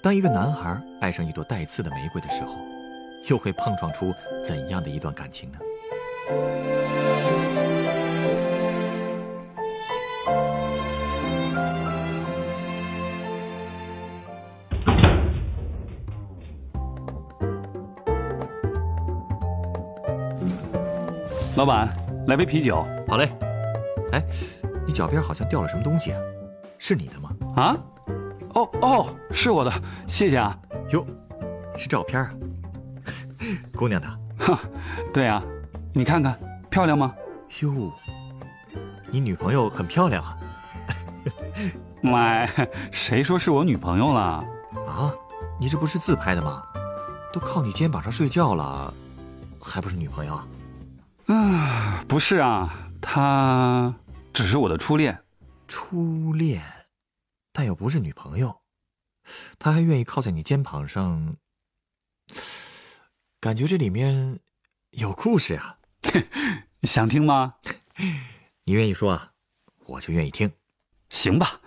当一个男孩爱上一朵带刺的玫瑰的时候，又会碰撞出怎样的一段感情呢？老板，来杯啤酒。好嘞。哎，你脚边好像掉了什么东西啊？是你的吗？啊？哦哦，是我的，谢谢啊。哟，是照片啊？姑娘的？哈，对啊，你看看，漂亮吗？哟，你女朋友很漂亮啊。妈，谁说是我女朋友了？啊？你这不是自拍的吗？都靠你肩膀上睡觉了，还不是女朋友？啊，不是啊，她只是我的初恋。初恋，但又不是女朋友，她还愿意靠在你肩膀上，感觉这里面有故事呀。想听吗？你愿意说啊，我就愿意听。行吧，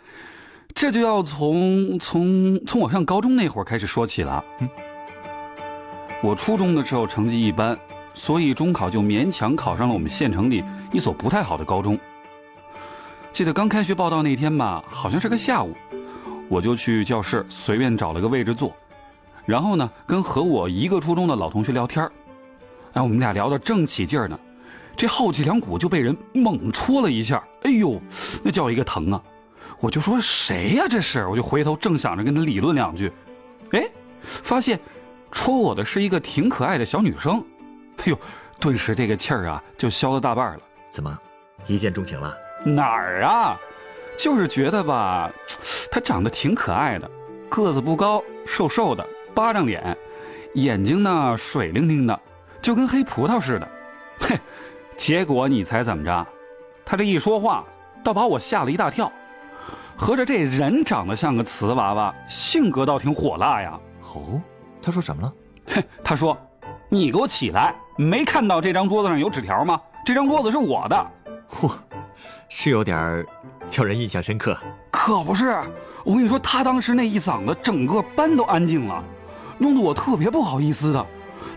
这就要从从从我上高中那会儿开始说起了。嗯，我初中的时候成绩一般。所以中考就勉强考上了我们县城里一所不太好的高中。记得刚开学报道那天吧，好像是个下午，我就去教室随便找了个位置坐，然后呢，跟和我一个初中的老同学聊天哎，我们俩聊得正起劲儿呢，这后脊梁骨就被人猛戳了一下，哎呦，那叫一个疼啊！我就说谁呀？这是？我就回头正想着跟他理论两句，哎，发现戳我的是一个挺可爱的小女生。哎呦，顿时这个气儿啊就消了大半了。怎么，一见钟情了？哪儿啊？就是觉得吧，她长得挺可爱的，个子不高，瘦瘦的，巴掌脸，眼睛呢水灵灵的，就跟黑葡萄似的。嘿，结果你猜怎么着？他这一说话，倒把我吓了一大跳。合着这人长得像个瓷娃娃，性格倒挺火辣呀。哦，他说什么了？嘿，他说。你给我起来！没看到这张桌子上有纸条吗？这张桌子是我的。嚯，是有点叫人印象深刻。可不是，我跟你说，他当时那一嗓子，整个班都安静了，弄得我特别不好意思的。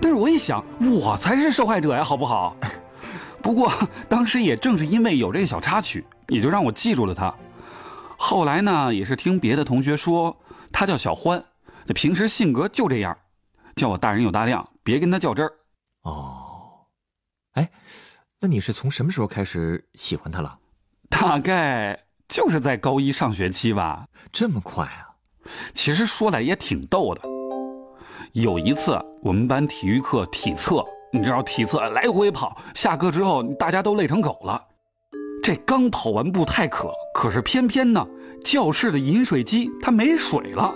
但是我一想，我才是受害者呀，好不好？不过当时也正是因为有这个小插曲，也就让我记住了他。后来呢，也是听别的同学说，他叫小欢，这平时性格就这样，叫我大人有大量。别跟他较真儿，哦，哎，那你是从什么时候开始喜欢他了？大概就是在高一上学期吧。这么快啊？其实说来也挺逗的。有一次我们班体育课体测，你知道体测来回跑，下课之后大家都累成狗了。这刚跑完步太渴，可是偏偏呢，教室的饮水机它没水了。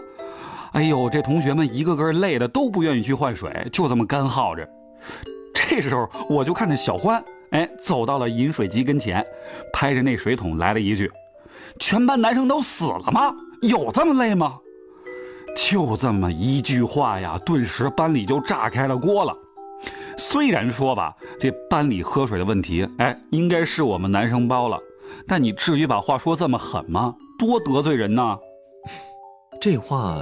哎呦，这同学们一个个累的都不愿意去换水，就这么干耗着。这时候我就看见小欢，哎，走到了饮水机跟前，拍着那水桶来了一句：“全班男生都死了吗？有这么累吗？”就这么一句话呀，顿时班里就炸开了锅了。虽然说吧，这班里喝水的问题，哎，应该是我们男生包了，但你至于把话说这么狠吗？多得罪人呢！这话。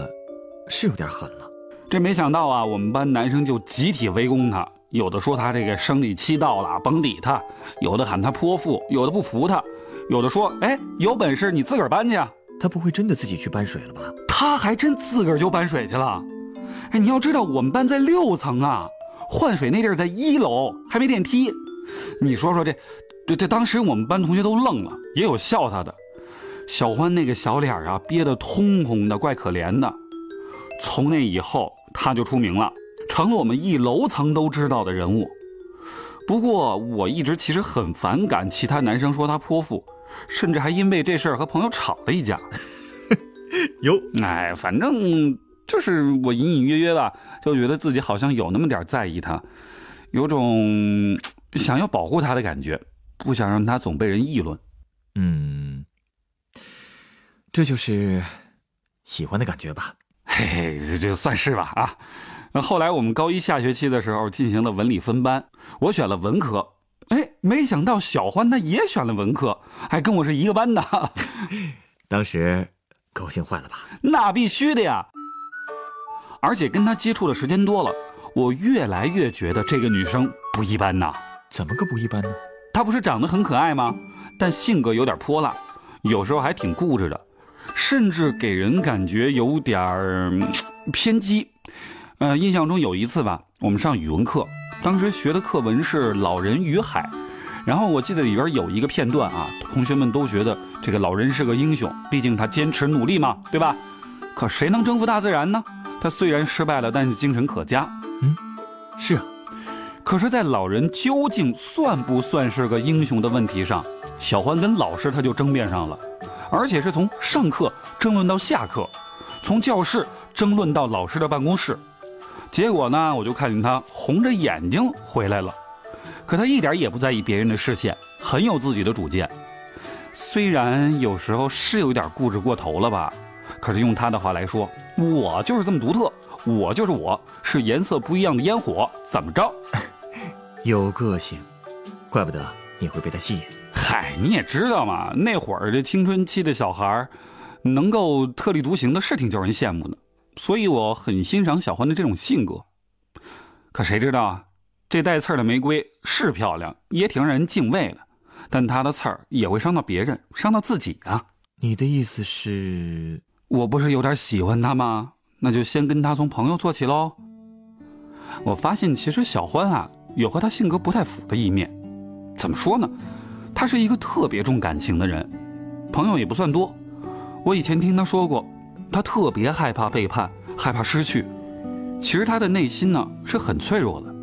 是有点狠了，这没想到啊，我们班男生就集体围攻他，有的说他这个生理期到了，甭理他；有的喊他泼妇，有的不服他；有的说，哎，有本事你自个儿搬去啊。他不会真的自己去搬水了吧？他还真自个儿就搬水去了。哎，你要知道我们班在六层啊，换水那地儿在一楼，还没电梯。你说说这，这这当时我们班同学都愣了，也有笑他的。小欢那个小脸啊，憋得通红的，怪可怜的。从那以后，他就出名了，成了我们一楼层都知道的人物。不过，我一直其实很反感其他男生说他泼妇，甚至还因为这事儿和朋友吵了一架。有，哎，反正就是我隐隐约约吧，就觉得自己好像有那么点在意他，有种想要保护他的感觉，不想让他总被人议论。嗯，这就是喜欢的感觉吧？嘿嘿，这就算是吧啊。那后来我们高一下学期的时候进行了文理分班，我选了文科，哎，没想到小欢他也选了文科，还跟我是一个班的。当时高兴坏了吧？那必须的呀！而且跟他接触的时间多了，我越来越觉得这个女生不一般呐。怎么个不一般呢？她不是长得很可爱吗？但性格有点泼辣，有时候还挺固执的，甚至给人感觉有点儿偏激。呃，印象中有一次吧，我们上语文课，当时学的课文是《老人与海》，然后我记得里边有一个片段啊，同学们都觉得这个老人是个英雄，毕竟他坚持努力嘛，对吧？可谁能征服大自然呢？他虽然失败了，但是精神可嘉。嗯，是啊。可是，在老人究竟算不算是个英雄的问题上，小欢跟老师他就争辩上了，而且是从上课争论到下课，从教室争论到老师的办公室。结果呢，我就看见他红着眼睛回来了。可他一点也不在意别人的视线，很有自己的主见。虽然有时候是有点固执过头了吧，可是用他的话来说，我就是这么独特，我就是我，是颜色不一样的烟火，怎么着？有个性，怪不得你会被他吸引。嗨，你也知道嘛，那会儿这青春期的小孩，能够特立独行的是挺叫人羡慕的，所以我很欣赏小欢的这种性格。可谁知道啊，这带刺儿的玫瑰是漂亮，也挺让人敬畏的，但它的刺儿也会伤到别人，伤到自己啊。你的意思是，我不是有点喜欢他吗？那就先跟他从朋友做起喽。我发现其实小欢啊。有和他性格不太符的一面，怎么说呢？他是一个特别重感情的人，朋友也不算多。我以前听他说过，他特别害怕背叛，害怕失去。其实他的内心呢是很脆弱的。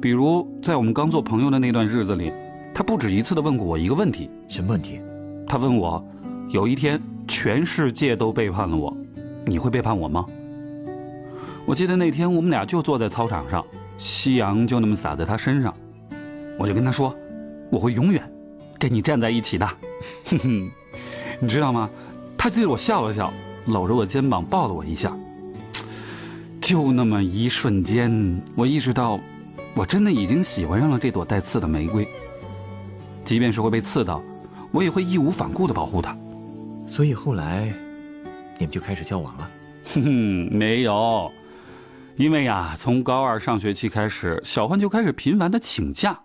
比如在我们刚做朋友的那段日子里，他不止一次的问过我一个问题：什么问题？他问我，有一天全世界都背叛了我，你会背叛我吗？我记得那天我们俩就坐在操场上。夕阳就那么洒在他身上，我就跟他说：“我会永远跟你站在一起的。”哼哼，你知道吗？他对着我笑了笑，搂着我肩膀抱了我一下。就那么一瞬间，我意识到，我真的已经喜欢上了这朵带刺的玫瑰。即便是会被刺到，我也会义无反顾的保护它。所以后来，你们就开始交往了？哼哼，没有。因为呀，从高二上学期开始，小欢就开始频繁的请假，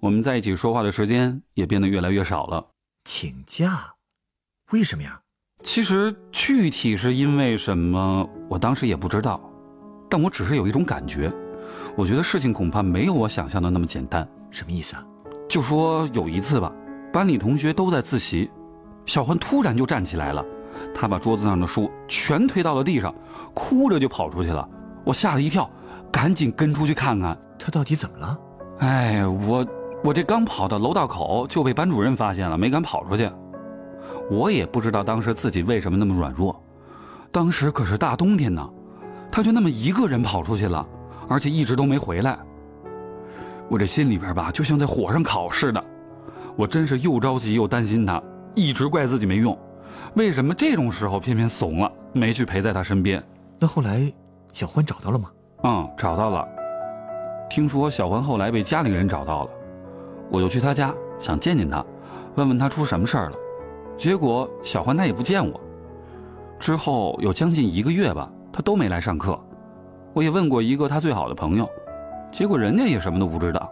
我们在一起说话的时间也变得越来越少了。请假？为什么呀？其实具体是因为什么，我当时也不知道，但我只是有一种感觉，我觉得事情恐怕没有我想象的那么简单。什么意思啊？就说有一次吧，班里同学都在自习，小欢突然就站起来了，他把桌子上的书全推到了地上，哭着就跑出去了。我吓了一跳，赶紧跟出去看看他到底怎么了。哎，我我这刚跑到楼道口就被班主任发现了，没敢跑出去。我也不知道当时自己为什么那么软弱。当时可是大冬天呢，他就那么一个人跑出去了，而且一直都没回来。我这心里边吧，就像在火上烤似的。我真是又着急又担心他，一直怪自己没用。为什么这种时候偏偏怂了，没去陪在他身边？那后来。小欢找到了吗？嗯，找到了。听说小欢后来被家里人找到了，我就去他家想见见他，问问他出什么事儿了。结果小欢他也不见我。之后有将近一个月吧，他都没来上课。我也问过一个他最好的朋友，结果人家也什么都不知道。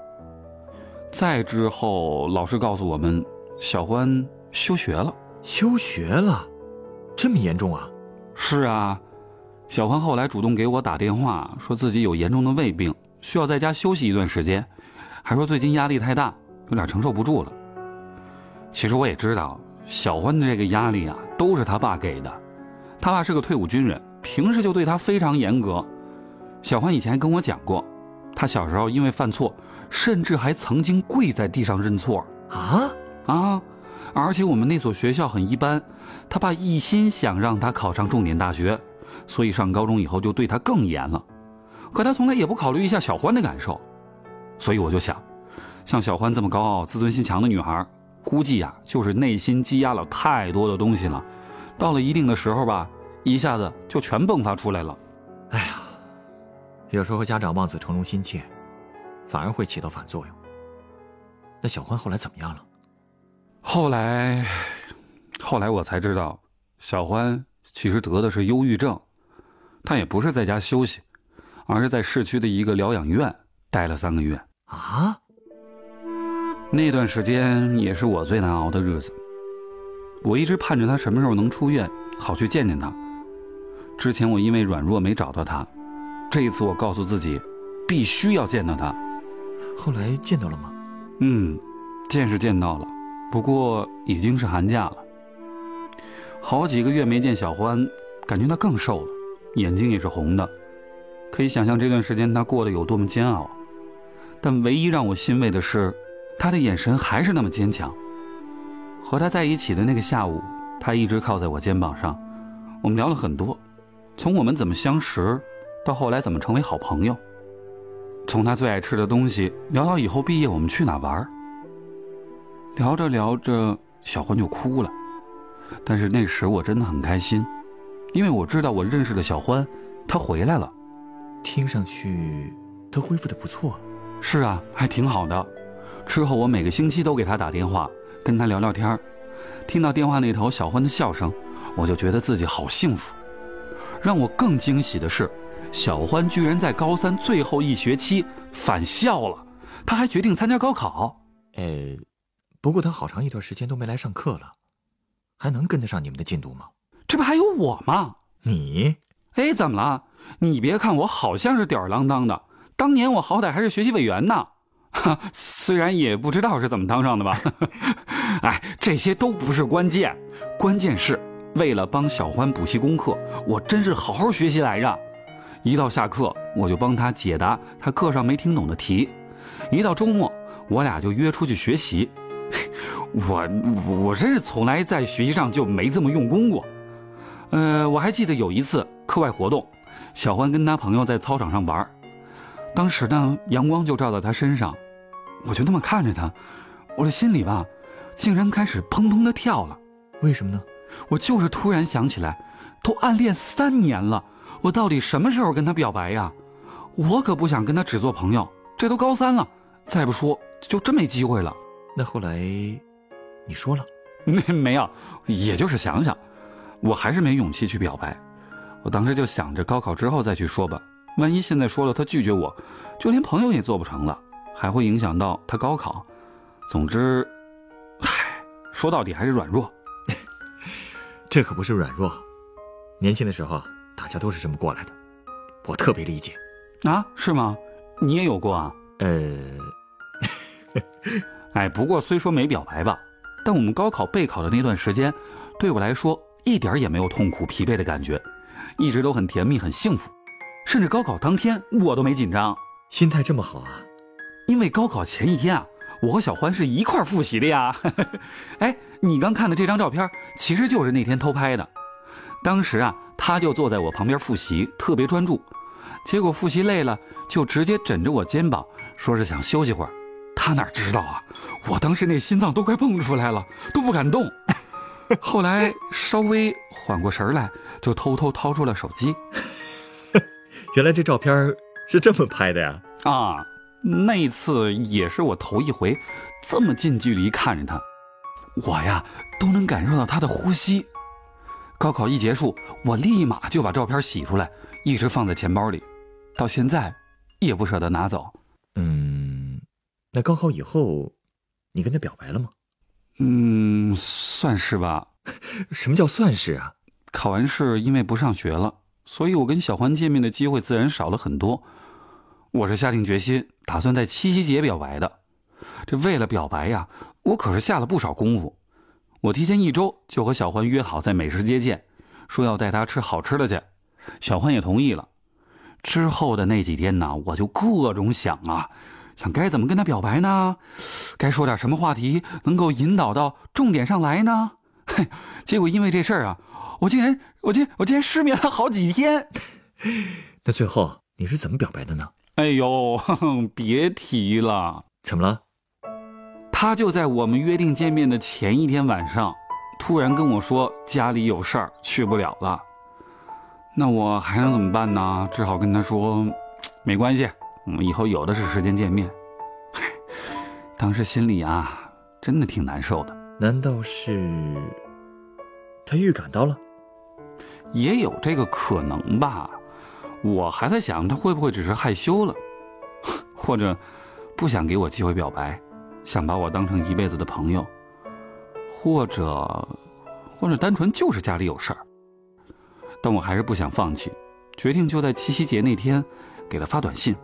再之后，老师告诉我们，小欢休学了。休学了？这么严重啊？是啊。小欢后来主动给我打电话，说自己有严重的胃病，需要在家休息一段时间，还说最近压力太大，有点承受不住了。其实我也知道，小欢的这个压力啊，都是他爸给的。他爸是个退伍军人，平时就对他非常严格。小欢以前还跟我讲过，他小时候因为犯错，甚至还曾经跪在地上认错啊啊！而且我们那所学校很一般，他爸一心想让他考上重点大学。所以上高中以后就对他更严了。可他从来也不考虑一下小欢的感受，所以我就想，像小欢这么高傲、自尊心强的女孩，估计呀就是内心积压了太多的东西了，到了一定的时候吧，一下子就全迸发出来了。哎呀，有时候家长望子成龙心切，反而会起到反作用。那小欢后来怎么样了？后来，后来我才知道，小欢其实得的是忧郁症，他也不是在家休息。而是在市区的一个疗养院待了三个月啊。那段时间也是我最难熬的日子。我一直盼着他什么时候能出院，好去见见他。之前我因为软弱没找到他，这一次我告诉自己，必须要见到他。后来见到了吗？嗯，见是见到了，不过已经是寒假了。好几个月没见小欢，感觉他更瘦了，眼睛也是红的。可以想象这段时间他过得有多么煎熬，但唯一让我欣慰的是，他的眼神还是那么坚强。和他在一起的那个下午，他一直靠在我肩膀上，我们聊了很多，从我们怎么相识，到后来怎么成为好朋友，从他最爱吃的东西聊到以后毕业我们去哪玩。聊着聊着，小欢就哭了，但是那时我真的很开心，因为我知道我认识的小欢，他回来了。听上去，他恢复的不错。是啊，还挺好的。之后我每个星期都给他打电话，跟他聊聊天听到电话那头小欢的笑声，我就觉得自己好幸福。让我更惊喜的是，小欢居然在高三最后一学期返校了，他还决定参加高考。呃，不过他好长一段时间都没来上课了，还能跟得上你们的进度吗？这不还有我吗？你？哎，怎么了？你别看我好像是吊儿郎当的，当年我好歹还是学习委员呢，哈，虽然也不知道是怎么当上的吧。哎，这些都不是关键，关键是为了帮小欢补习功课，我真是好好学习来着。一到下课，我就帮他解答他课上没听懂的题；一到周末，我俩就约出去学习。我我真是从来在学习上就没这么用功过。呃，我还记得有一次课外活动。小欢跟他朋友在操场上玩，当时呢，阳光就照到他身上，我就那么看着他，我的心里吧，竟然开始砰砰的跳了。为什么呢？我就是突然想起来，都暗恋三年了，我到底什么时候跟他表白呀？我可不想跟他只做朋友，这都高三了，再不说就真没机会了。那后来，你说了？没没有，也就是想想，我还是没勇气去表白。我当时就想着高考之后再去说吧，万一现在说了他拒绝我，就连朋友也做不成了，还会影响到他高考。总之，嗨，说到底还是软弱。这可不是软弱，年轻的时候大家都是这么过来的，我特别理解。啊，是吗？你也有过啊？呃，哎，不过虽说没表白吧，但我们高考备考的那段时间，对我来说一点也没有痛苦疲惫的感觉。一直都很甜蜜，很幸福，甚至高考当天我都没紧张，心态这么好啊！因为高考前一天啊，我和小欢是一块复习的呀。哎，你刚看的这张照片，其实就是那天偷拍的。当时啊，他就坐在我旁边复习，特别专注。结果复习累了，就直接枕着我肩膀，说是想休息会儿。他哪知道啊，我当时那心脏都快蹦出来了，都不敢动。后来稍微缓过神来，就偷偷掏出了手机。原来这照片是这么拍的呀！啊，那一次也是我头一回这么近距离看着他，我呀都能感受到他的呼吸。高考一结束，我立马就把照片洗出来，一直放在钱包里，到现在也不舍得拿走。嗯，那高考以后，你跟他表白了吗？嗯，算是吧。什么叫算是啊？考完试因为不上学了，所以我跟小欢见面的机会自然少了很多。我是下定决心，打算在七夕节表白的。这为了表白呀，我可是下了不少功夫。我提前一周就和小欢约好在美食街见，说要带她吃好吃的去。小欢也同意了。之后的那几天呢，我就各种想啊。想该怎么跟他表白呢？该说点什么话题能够引导到重点上来呢？嘿，结果因为这事儿啊，我竟然我竟我竟然失眠了好几天。那最后你是怎么表白的呢？哎呦，别提了，怎么了？他就在我们约定见面的前一天晚上，突然跟我说家里有事儿去不了了。那我还能怎么办呢？只好跟他说，没关系，我们以后有的是时间见面。嗨，当时心里啊，真的挺难受的。难道是他预感到了？也有这个可能吧。我还在想，他会不会只是害羞了，或者不想给我机会表白，想把我当成一辈子的朋友，或者，或者单纯就是家里有事儿。但我还是不想放弃，决定就在七夕节那天给他发短信，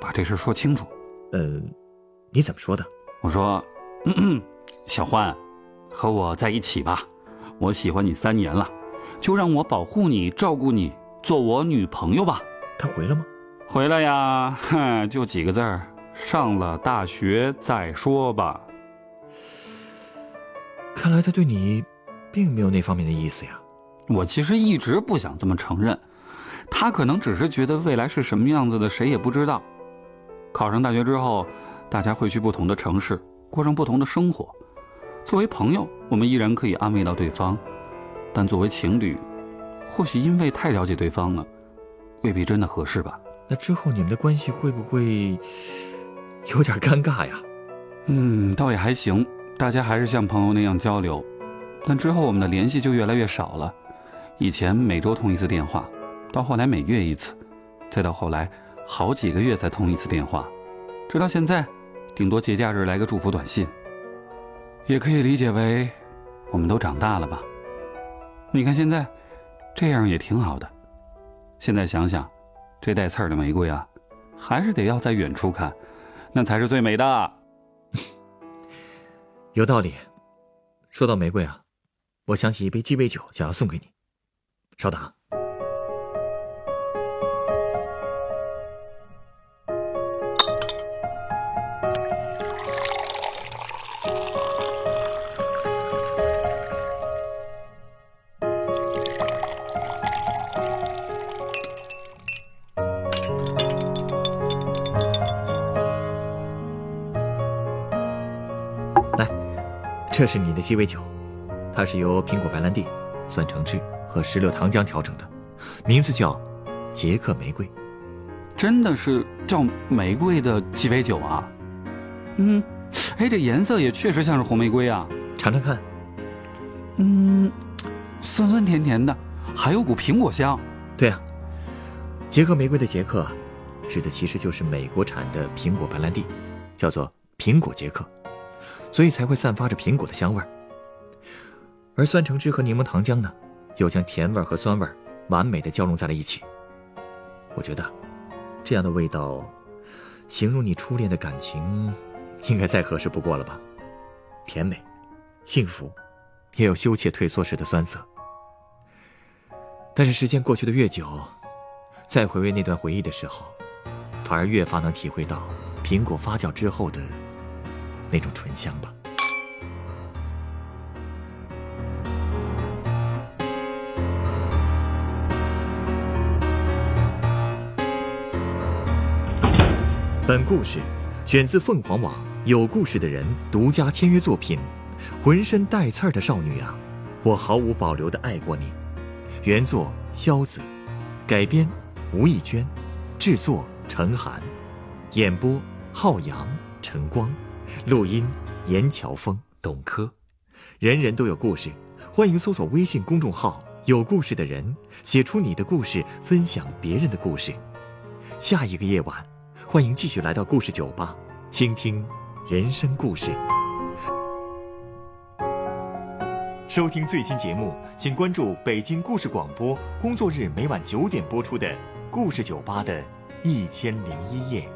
把这事说清楚。呃，你怎么说的？我说：“嗯嗯，小欢，和我在一起吧，我喜欢你三年了，就让我保护你、照顾你，做我女朋友吧。”他回了吗？回来呀，哼，就几个字儿：上了大学再说吧。看来他对你，并没有那方面的意思呀。我其实一直不想这么承认，他可能只是觉得未来是什么样子的，谁也不知道。考上大学之后，大家会去不同的城市，过上不同的生活。作为朋友，我们依然可以安慰到对方；但作为情侣，或许因为太了解对方了，未必真的合适吧。那之后你们的关系会不会有点尴尬呀？嗯，倒也还行，大家还是像朋友那样交流，但之后我们的联系就越来越少了。以前每周通一次电话，到后来每月一次，再到后来好几个月才通一次电话，直到现在，顶多节假日来个祝福短信。也可以理解为，我们都长大了吧？你看现在，这样也挺好的。现在想想，这带刺儿的玫瑰啊，还是得要在远处看，那才是最美的。有道理。说到玫瑰啊，我想起一杯鸡尾酒，想要送给你。稍等。这是你的鸡尾酒，它是由苹果白兰地、酸橙汁。和石榴糖浆调成的，名字叫杰克玫瑰，真的是叫玫瑰的鸡尾酒啊。嗯，哎，这颜色也确实像是红玫瑰啊。尝尝看。嗯，酸酸甜甜的，还有股苹果香。对啊，杰克玫瑰的杰克，指的其实就是美国产的苹果白兰地，叫做苹果杰克，所以才会散发着苹果的香味。而酸橙汁和柠檬糖浆呢？又将甜味和酸味完美的交融在了一起。我觉得，这样的味道，形容你初恋的感情，应该再合适不过了吧？甜美、幸福，也有羞怯退缩时的酸涩。但是时间过去的越久，再回味那段回忆的时候，反而越发能体会到苹果发酵之后的那种醇香吧。本故事选自凤凰网有故事的人独家签约作品，《浑身带刺儿的少女啊，我毫无保留的爱过你》，原作萧子，改编吴亦娟，制作陈寒，演播浩洋、陈光，录音严乔峰、董珂。人人都有故事，欢迎搜索微信公众号“有故事的人”，写出你的故事，分享别人的故事。下一个夜晚。欢迎继续来到故事酒吧，倾听人生故事。收听最新节目，请关注北京故事广播，工作日每晚九点播出的《故事酒吧》的一千零一夜。